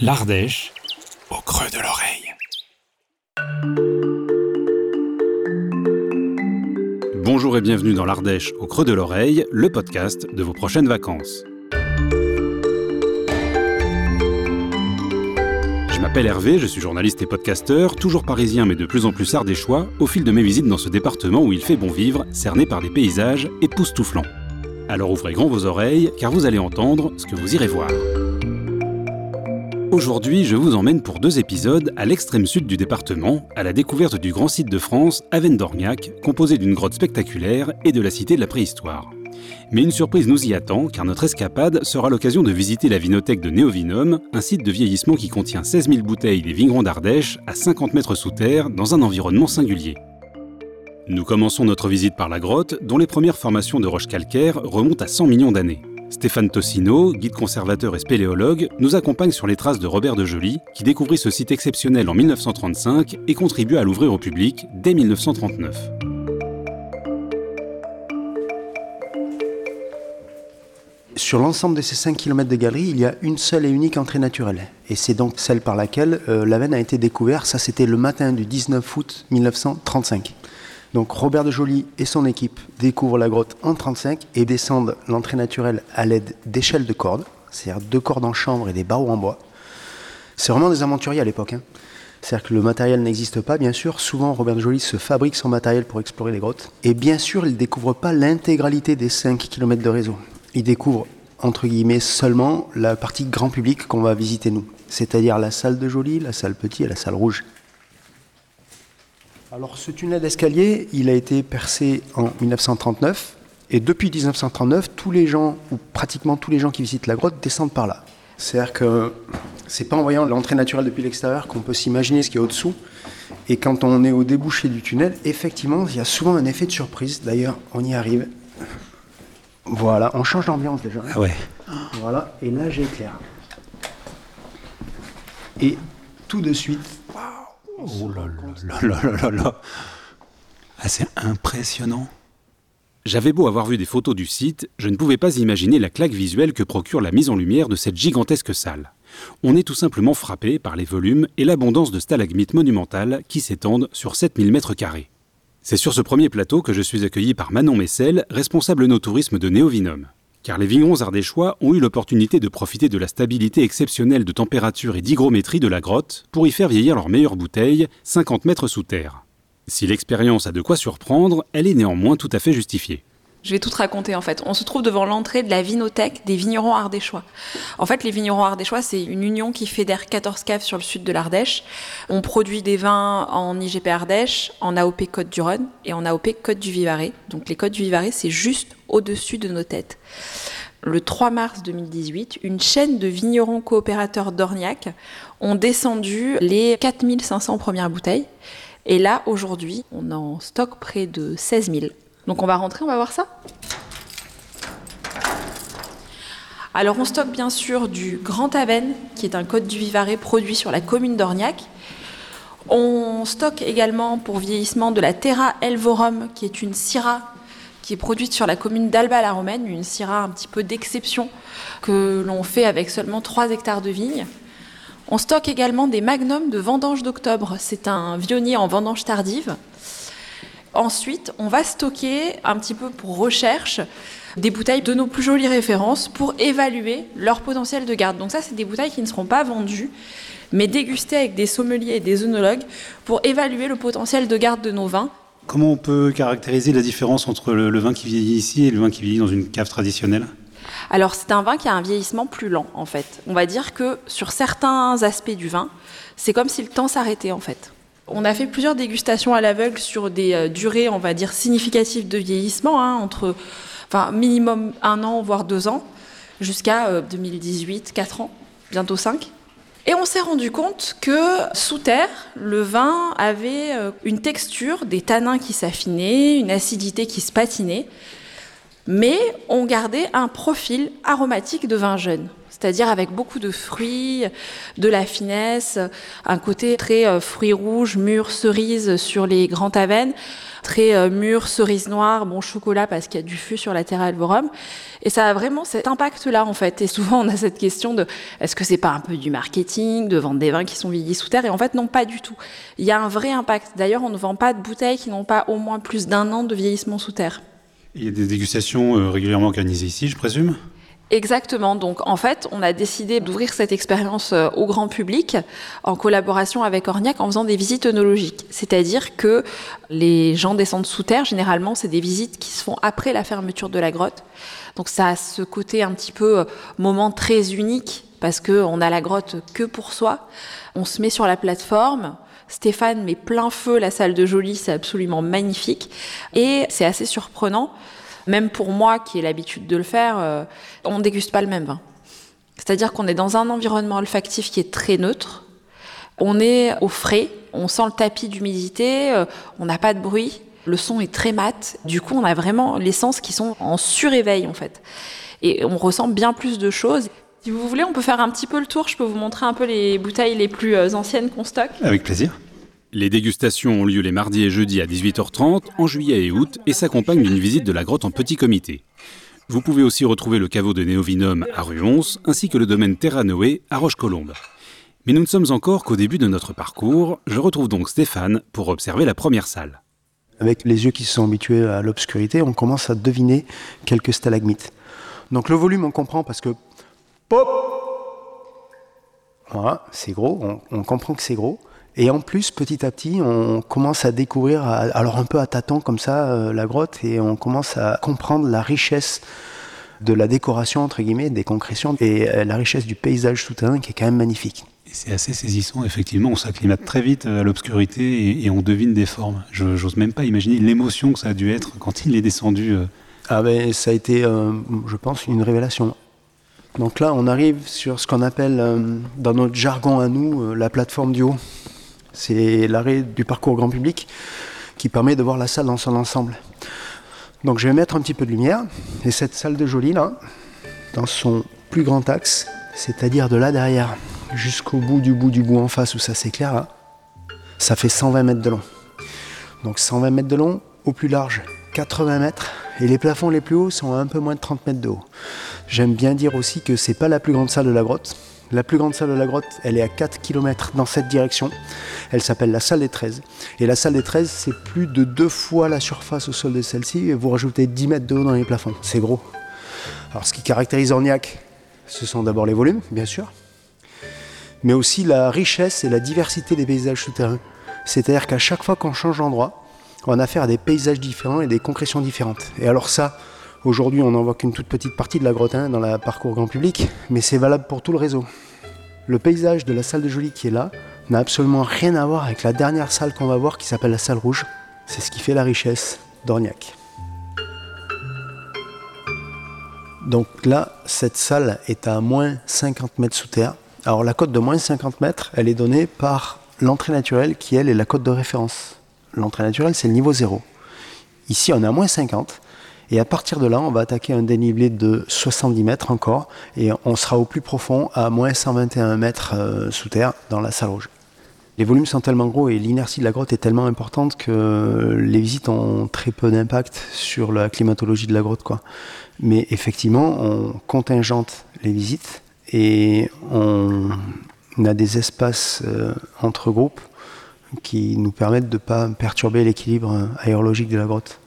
L'Ardèche au creux de l'oreille. Bonjour et bienvenue dans l'Ardèche au creux de l'oreille, le podcast de vos prochaines vacances. Je m'appelle Hervé, je suis journaliste et podcasteur, toujours parisien mais de plus en plus ardéchois, au fil de mes visites dans ce département où il fait bon vivre, cerné par des paysages époustouflants. Alors ouvrez grand vos oreilles, car vous allez entendre ce que vous irez voir. Aujourd'hui, je vous emmène pour deux épisodes à l'extrême sud du département, à la découverte du grand site de France, Avennes-d'Orniac, composé d'une grotte spectaculaire et de la cité de la préhistoire. Mais une surprise nous y attend, car notre escapade sera l'occasion de visiter la vinothèque de Néovinum, un site de vieillissement qui contient 16 000 bouteilles des vignerons d'Ardèche à 50 mètres sous terre, dans un environnement singulier. Nous commençons notre visite par la grotte, dont les premières formations de roches calcaires remontent à 100 millions d'années. Stéphane Tossino, guide conservateur et spéléologue, nous accompagne sur les traces de Robert de Joly, qui découvrit ce site exceptionnel en 1935 et contribua à l'ouvrir au public dès 1939. Sur l'ensemble de ces 5 km de galeries, il y a une seule et unique entrée naturelle. Et c'est donc celle par laquelle euh, la veine a été découverte. Ça, c'était le matin du 19 août 1935. Donc Robert de Joly et son équipe découvrent la grotte en 35 et descendent l'entrée naturelle à l'aide d'échelles de cordes, c'est-à-dire deux cordes en chanvre et des barreaux en bois. C'est vraiment des aventuriers à l'époque. Hein. C'est-à-dire que le matériel n'existe pas, bien sûr. Souvent, Robert de Joly se fabrique son matériel pour explorer les grottes. Et bien sûr, il ne découvre pas l'intégralité des 5 km de réseau. Il découvre, entre guillemets, seulement la partie grand public qu'on va visiter nous. C'est-à-dire la salle de Joly, la salle petit et la salle rouge. Alors ce tunnel d'escalier, il a été percé en 1939 et depuis 1939, tous les gens ou pratiquement tous les gens qui visitent la grotte descendent par là. C'est-à-dire que c'est pas en voyant l'entrée naturelle depuis l'extérieur qu'on peut s'imaginer ce qu'il y a au-dessous. Et quand on est au débouché du tunnel, effectivement, il y a souvent un effet de surprise. D'ailleurs, on y arrive. Voilà, on change d'ambiance déjà. Ah ouais. Voilà, et là j'éclaire. Et tout de suite, Oh là là là là là là Ah, c'est impressionnant J'avais beau avoir vu des photos du site, je ne pouvais pas imaginer la claque visuelle que procure la mise en lumière de cette gigantesque salle. On est tout simplement frappé par les volumes et l'abondance de stalagmites monumentales qui s'étendent sur 7000 mètres carrés. C'est sur ce premier plateau que je suis accueilli par Manon Messel, responsable no-tourisme de Néovinum car les vignerons ardéchois ont eu l'opportunité de profiter de la stabilité exceptionnelle de température et d'hygrométrie de la grotte pour y faire vieillir leurs meilleures bouteilles, 50 mètres sous terre. Si l'expérience a de quoi surprendre, elle est néanmoins tout à fait justifiée. Je vais tout raconter en fait. On se trouve devant l'entrée de la vinothèque des vignerons ardéchois. En fait, les vignerons ardéchois, c'est une union qui fédère 14 caves sur le sud de l'Ardèche. On produit des vins en IGP Ardèche, en AOP Côte du Rhône et en AOP Côte du Vivarais. Donc les Côtes du Vivarais, c'est juste au-dessus de nos têtes. Le 3 mars 2018, une chaîne de vignerons coopérateurs d'Orniac ont descendu les 4500 premières bouteilles. Et là, aujourd'hui, on en stocke près de 16 000. Donc on va rentrer, on va voir ça. Alors on stocke bien sûr du Grand Aven, qui est un code du Vivarais produit sur la commune d'Orniac. On stocke également pour vieillissement de la Terra Elvorum, qui est une syrah qui est produite sur la commune d'Alba-la-Romaine, une syrah un petit peu d'exception que l'on fait avec seulement 3 hectares de vignes. On stocke également des magnums de vendange d'octobre. C'est un vionnier en vendange tardive Ensuite, on va stocker un petit peu pour recherche des bouteilles de nos plus jolies références pour évaluer leur potentiel de garde. Donc ça, c'est des bouteilles qui ne seront pas vendues, mais dégustées avec des sommeliers et des œnologues pour évaluer le potentiel de garde de nos vins. Comment on peut caractériser la différence entre le, vin qui vieillit ici et le vin qui vieillit dans une cave traditionnelle? Alors c'est un vin qui a un vieillissement plus lent en fait. On va dire que sur certains aspects du vin, c'est comme si le temps s'arrêtait en fait. On a fait plusieurs dégustations à l'aveugle sur des euh, durées, on va dire, significatives de vieillissement, hein, entre enfin, minimum un an, voire deux ans, jusqu'à 2018, euh, quatre ans, bientôt cinq. Et on s'est rendu compte que sous terre, le vin avait euh, une texture, des tanins qui s'affinaient, une acidité qui se patinait, mais on gardait un profil aromatique de vin jeune. C'est-à-dire avec beaucoup de fruits, de la finesse, un côté très euh, fruits rouges, mûrs, cerises sur les grands tavennes, très euh, mûrs, cerises noires, bon chocolat parce qu'il y a du feu sur la terre alvorum. Et ça a vraiment cet impact-là en fait. Et souvent on a cette question de est-ce que c'est pas un peu du marketing, de vendre des vins qui sont vieillis sous terre? Et en fait non, pas du tout. Il y a un vrai impact. D'ailleurs on ne vend pas de bouteilles qui n'ont pas au moins plus d'un an de vieillissement sous terre. Il y a des dégustations euh, régulièrement organisées ici, je présume? Exactement. Donc, en fait, on a décidé d'ouvrir cette expérience euh, au grand public en collaboration avec Orniac en faisant des visites œnologiques. C'est-à-dire que les gens descendent sous terre. Généralement, c'est des visites qui se font après la fermeture de la grotte. Donc, ça a ce côté un petit peu euh, moment très unique parce qu'on a la grotte que pour soi. On se met sur la plateforme. Stéphane met plein feu la salle de Jolie, c'est absolument magnifique. Et c'est assez surprenant même pour moi qui ai l'habitude de le faire, euh, on déguste pas le même vin. C'est-à-dire qu'on est dans un environnement olfactif qui est très neutre. On est au frais, on sent le tapis d'humidité, euh, on n'a pas de bruit, le son est très mat. Du coup, on a vraiment les sens qui sont en suréveil en fait. Et on ressent bien plus de choses. Si vous voulez, on peut faire un petit peu le tour. Je peux vous montrer un peu les bouteilles les plus euh, anciennes qu'on stocke. Avec plaisir. Les dégustations ont lieu les mardis et jeudis à 18h30, en juillet et août, et s'accompagnent d'une visite de la grotte en petit comité. Vous pouvez aussi retrouver le caveau de Néovinum à rue 11, ainsi que le domaine Terra Noé à Roche-Colombe. Mais nous ne sommes encore qu'au début de notre parcours. Je retrouve donc Stéphane pour observer la première salle. Avec les yeux qui sont habitués à l'obscurité, on commence à deviner quelques stalagmites. Donc le volume, on comprend parce que pop Voilà, c'est gros, on comprend que c'est gros. Et en plus, petit à petit, on commence à découvrir, alors un peu à tâtons comme ça, euh, la grotte, et on commence à comprendre la richesse de la décoration, entre guillemets, des concrétions, et euh, la richesse du paysage souterrain qui est quand même magnifique. C'est assez saisissant, effectivement, on s'acclimate très vite à l'obscurité et, on devine des formes. Je n'ose même pas imaginer l'émotion que ça a dû être quand il est descendu. Euh. Ah ben, ça a été, je pense, une révélation. Donc là, on arrive sur ce qu'on appelle, dans notre jargon à nous, la plateforme du haut. C'est l'arrêt du parcours grand public qui permet de voir la salle dans son ensemble. Donc je vais mettre un petit peu de lumière. Et cette salle de Jolie, là, dans son plus grand axe, c'est-à-dire de là derrière jusqu'au bout du bout du bout en face où ça s'éclaire, ça fait 120 mètres de long. Donc 120 mètres de long, au plus large 80 mètres, et les plafonds les plus hauts sont un peu moins de 30 mètres de haut. J'aime bien dire aussi que c'est pas la plus grande salle de la grotte. La plus grande salle de la grotte, elle est à 4 km dans cette direction. Elle s'appelle la salle des 13. Et la salle des 13, c'est plus de deux fois la surface au sol de celle-ci. Vous rajoutez 10 mètres de haut dans les plafonds. C'est gros. Alors, ce qui caractérise Orniac, ce sont d'abord les volumes, bien sûr, mais aussi la richesse et la diversité des paysages souterrains. C'est-à-dire qu'à chaque fois qu'on change d'endroit, on a affaire à des paysages différents et des concrétions différentes. Et alors ça, aujourd'hui, on n'en voit qu'une toute petite partie de la grotte hein, dans le parcours grand public, mais c'est valable pour tout le réseau. Le paysage de la salle de Jolie qui est là, n'a absolument rien à voir avec la dernière salle qu'on va voir qui s'appelle la salle rouge. C'est ce qui fait la richesse d'Orniac. Donc là, cette salle est à moins 50 mètres sous terre. Alors la cote de moins 50 mètres, elle est donnée par l'entrée naturelle qui, elle, est la cote de référence. L'entrée naturelle, c'est le niveau 0. Ici, on est à moins 50. Et à partir de là, on va attaquer un dénivelé de 70 mètres encore. Et on sera au plus profond, à moins 121 mètres euh, sous terre, dans la salle rouge. Les volumes sont tellement gros et l'inertie de la grotte est tellement importante que les visites ont très peu d'impact sur la climatologie de la grotte. Mais effectivement, on contingente les visites et on a des espaces euh, entre groupes qui nous permettent de ne pas perturber l'équilibre aérologique de la grotte.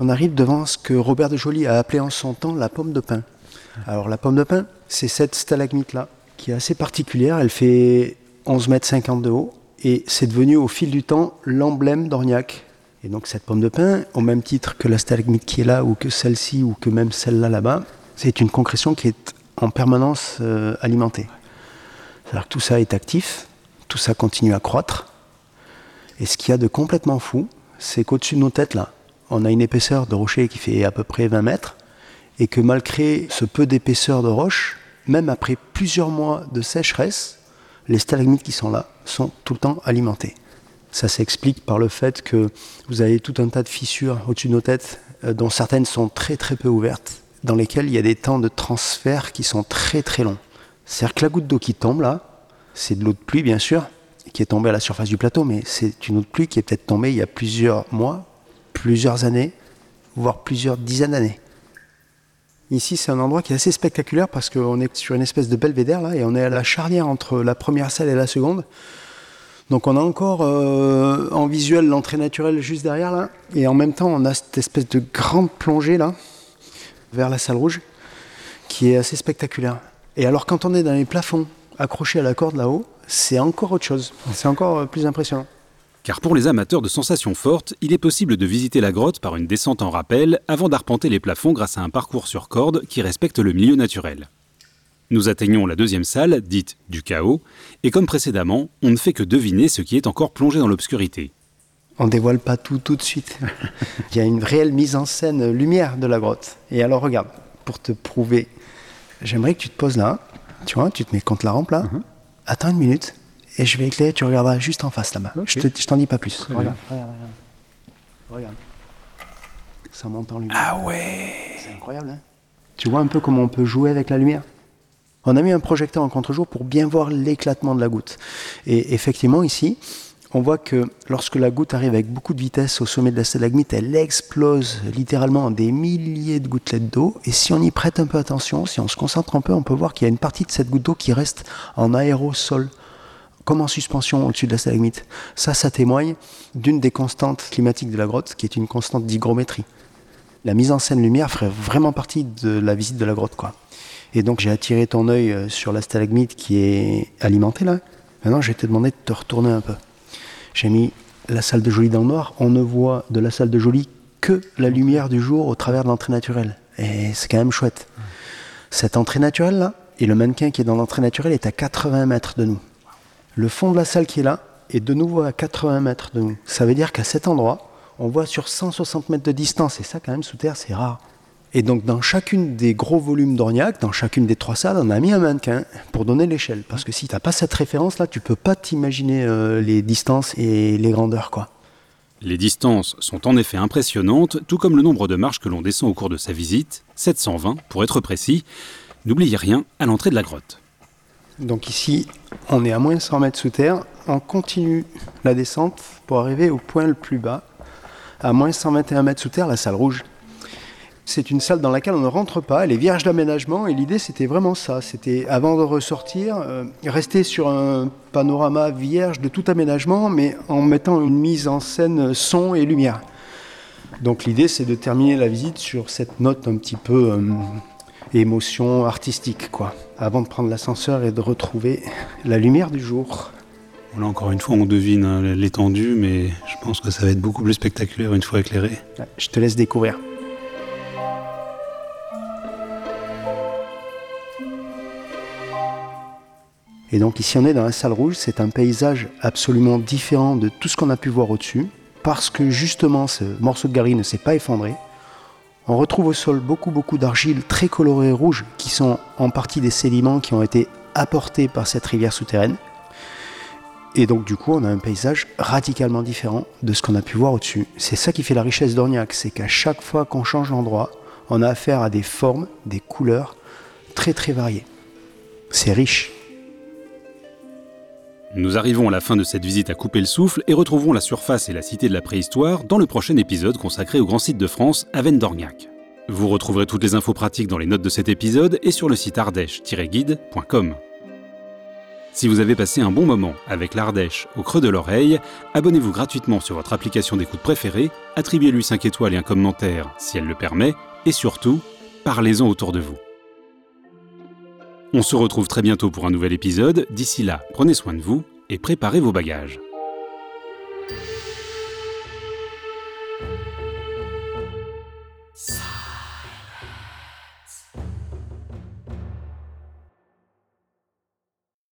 On arrive devant ce que Robert de Joly a appelé en son temps la pomme de pin. Alors la pomme de pin, c'est cette stalagmite-là, qui est assez particulière. Elle fait 11 mètres 50 de haut, et c'est devenu au fil du temps l'emblème d'Orniac. Et donc cette pomme de pin, au même titre que la stalagmite qui est là, ou que celle-ci, ou que même celle-là là-bas, c'est une concrétion qui est en permanence euh, alimentée. C'est-à-dire que tout ça est actif, tout ça continue à croître. Et ce qu'il y a de complètement fou, c'est qu'au-dessus de nos têtes, là, on a une épaisseur de rocher qui fait à peu près 20 mètres, et que malgré ce peu d'épaisseur de roche, même après plusieurs mois de sécheresse, les stalagmites qui sont là sont tout le temps alimentés. Ça s'explique par le fait que vous avez tout un tas de fissures au-dessus de nos têtes, euh, dont certaines sont très très peu ouvertes, dans lesquelles il y a des temps de transfert qui sont très très longs. C'est-à-dire que la goutte d'eau qui tombe là, c'est de l'eau de pluie bien sûr, qui est tombée à la surface du plateau, mais c'est une eau de pluie qui est peut-être tombée il y a plusieurs mois, plusieurs années, voire plusieurs dizaines d'années. Ici, c'est un endroit qui est assez spectaculaire parce qu'on est sur une espèce de belvédère là, et on est à la charnière entre la première salle et la seconde. Donc on a encore euh, en visuel l'entrée naturelle juste derrière là, et en même temps on a cette espèce de grande plongée là vers la salle rouge qui est assez spectaculaire. Et alors quand on est dans les plafonds accrochés à la corde là-haut, c'est encore autre chose, c'est encore euh, plus impressionnant. Car pour les amateurs de sensations fortes, il est possible de visiter la grotte par une descente en rappel avant d'arpenter les plafonds grâce à un parcours sur corde qui respecte le milieu naturel. Nous atteignons la deuxième salle, dite du chaos, et comme précédemment, on ne fait que deviner ce qui est encore plongé dans l'obscurité. On dévoile pas tout tout de suite. Il y a une réelle mise en scène lumière de la grotte. Et alors regarde, pour te prouver, j'aimerais que tu te poses là, tu vois, tu te mets contre la rampe là, mhm. attends une minute, et je vais éclairer, tu regarderas juste en face là-bas. Je, t'en dis pas plus. Regarde, regarde, regarde, Ça monte en lumière. Ah ouais C'est incroyable, hein Tu vois un peu comment on peut jouer avec la lumière? On a mis un projecteur en contre-jour pour bien voir l'éclatement de la goutte. Et effectivement, ici, on voit que lorsque la goutte arrive avec beaucoup de vitesse au sommet de la stalagmite, elle explose littéralement en des milliers de gouttelettes d'eau. Et si on y prête un peu attention, si on se concentre un peu, on peut voir qu'il y a une partie de cette goutte d'eau qui reste en aérosol comme en suspension au-dessus de la stalagmite. Ça, ça témoigne d'une des constantes climatiques de la grotte, qui est une constante d'hygrométrie. La mise en scène lumière ferait vraiment partie de la visite de la grotte, quoi. Et donc j'ai attiré ton œil euh, sur la stalagmite qui est alimentée là. Maintenant, je vais te demander de te retourner un peu. J'ai mis la salle de Jolie dans le noir. On ne voit de la salle de Jolie que la lumière du jour au travers de l'entrée naturelle. Et c'est quand même chouette. Cette entrée naturelle là, et le mannequin qui est dans l'entrée naturelle est à 80 mètres de nous. Le fond de la salle qui est là est de nouveau à 80 mètres de nous. Ça veut dire qu'à cet endroit, on voit sur 160 mètres de distance, et ça quand même sous terre c'est rare. Et donc dans chacune des gros volumes d'Orniac, dans chacune des trois salles, on a mis un mannequin pour donner l'échelle. Parce que si tu n'as pas cette référence-là, tu peux pas t'imaginer euh, les distances et les grandeurs. quoi. Les distances sont en effet impressionnantes, tout comme le nombre de marches que l'on descend au cours de sa visite, 720 pour être précis. N'oubliez rien à l'entrée de la grotte. Donc ici, on est à moins 100 mètres sous terre. On continue la descente pour arriver au point le plus bas, à moins 121 mètres sous terre, la salle rouge. C'est une salle dans laquelle on ne rentre pas, elle est vierge d'aménagement et l'idée c'était vraiment ça, c'était avant de ressortir, euh, rester sur un panorama vierge de tout aménagement mais en mettant une mise en scène son et lumière. Donc l'idée c'est de terminer la visite sur cette note un petit peu euh, émotion artistique, quoi, avant de prendre l'ascenseur et de retrouver la lumière du jour. Là encore une fois, on devine hein, l'étendue, mais je pense que ça va être beaucoup plus spectaculaire une fois éclairé. Je te laisse découvrir. Et donc ici on est dans la salle rouge, c'est un paysage absolument différent de tout ce qu'on a pu voir au-dessus, parce que justement ce morceau de galerie ne s'est pas effondré, on retrouve au sol beaucoup beaucoup d'argiles très colorées rouges qui sont en partie des sédiments qui ont été apportés par cette rivière souterraine. Et donc du coup on a un paysage radicalement différent de ce qu'on a pu voir au-dessus. C'est ça qui fait la richesse d'Orniac, c'est qu'à chaque fois qu'on change d'endroit, on a affaire à des formes, des couleurs très très variées. C'est riche. Nous arrivons à la fin de cette visite à couper le souffle et retrouvons la surface et la cité de la préhistoire dans le prochain épisode consacré au grand site de France, Aven d'Orniac. Vous retrouverez toutes les infos pratiques dans les notes de cet épisode et sur le site ardèche-guide.com. Si vous avez passé un bon moment avec l'Ardèche au creux de l'oreille, abonnez-vous gratuitement sur votre application d'écoute préférée, attribuez-lui 5 étoiles et un commentaire si elle le permet, et surtout, parlez-en autour de vous. On se retrouve très bientôt pour un nouvel épisode. D'ici là, prenez soin de vous et préparez vos bagages.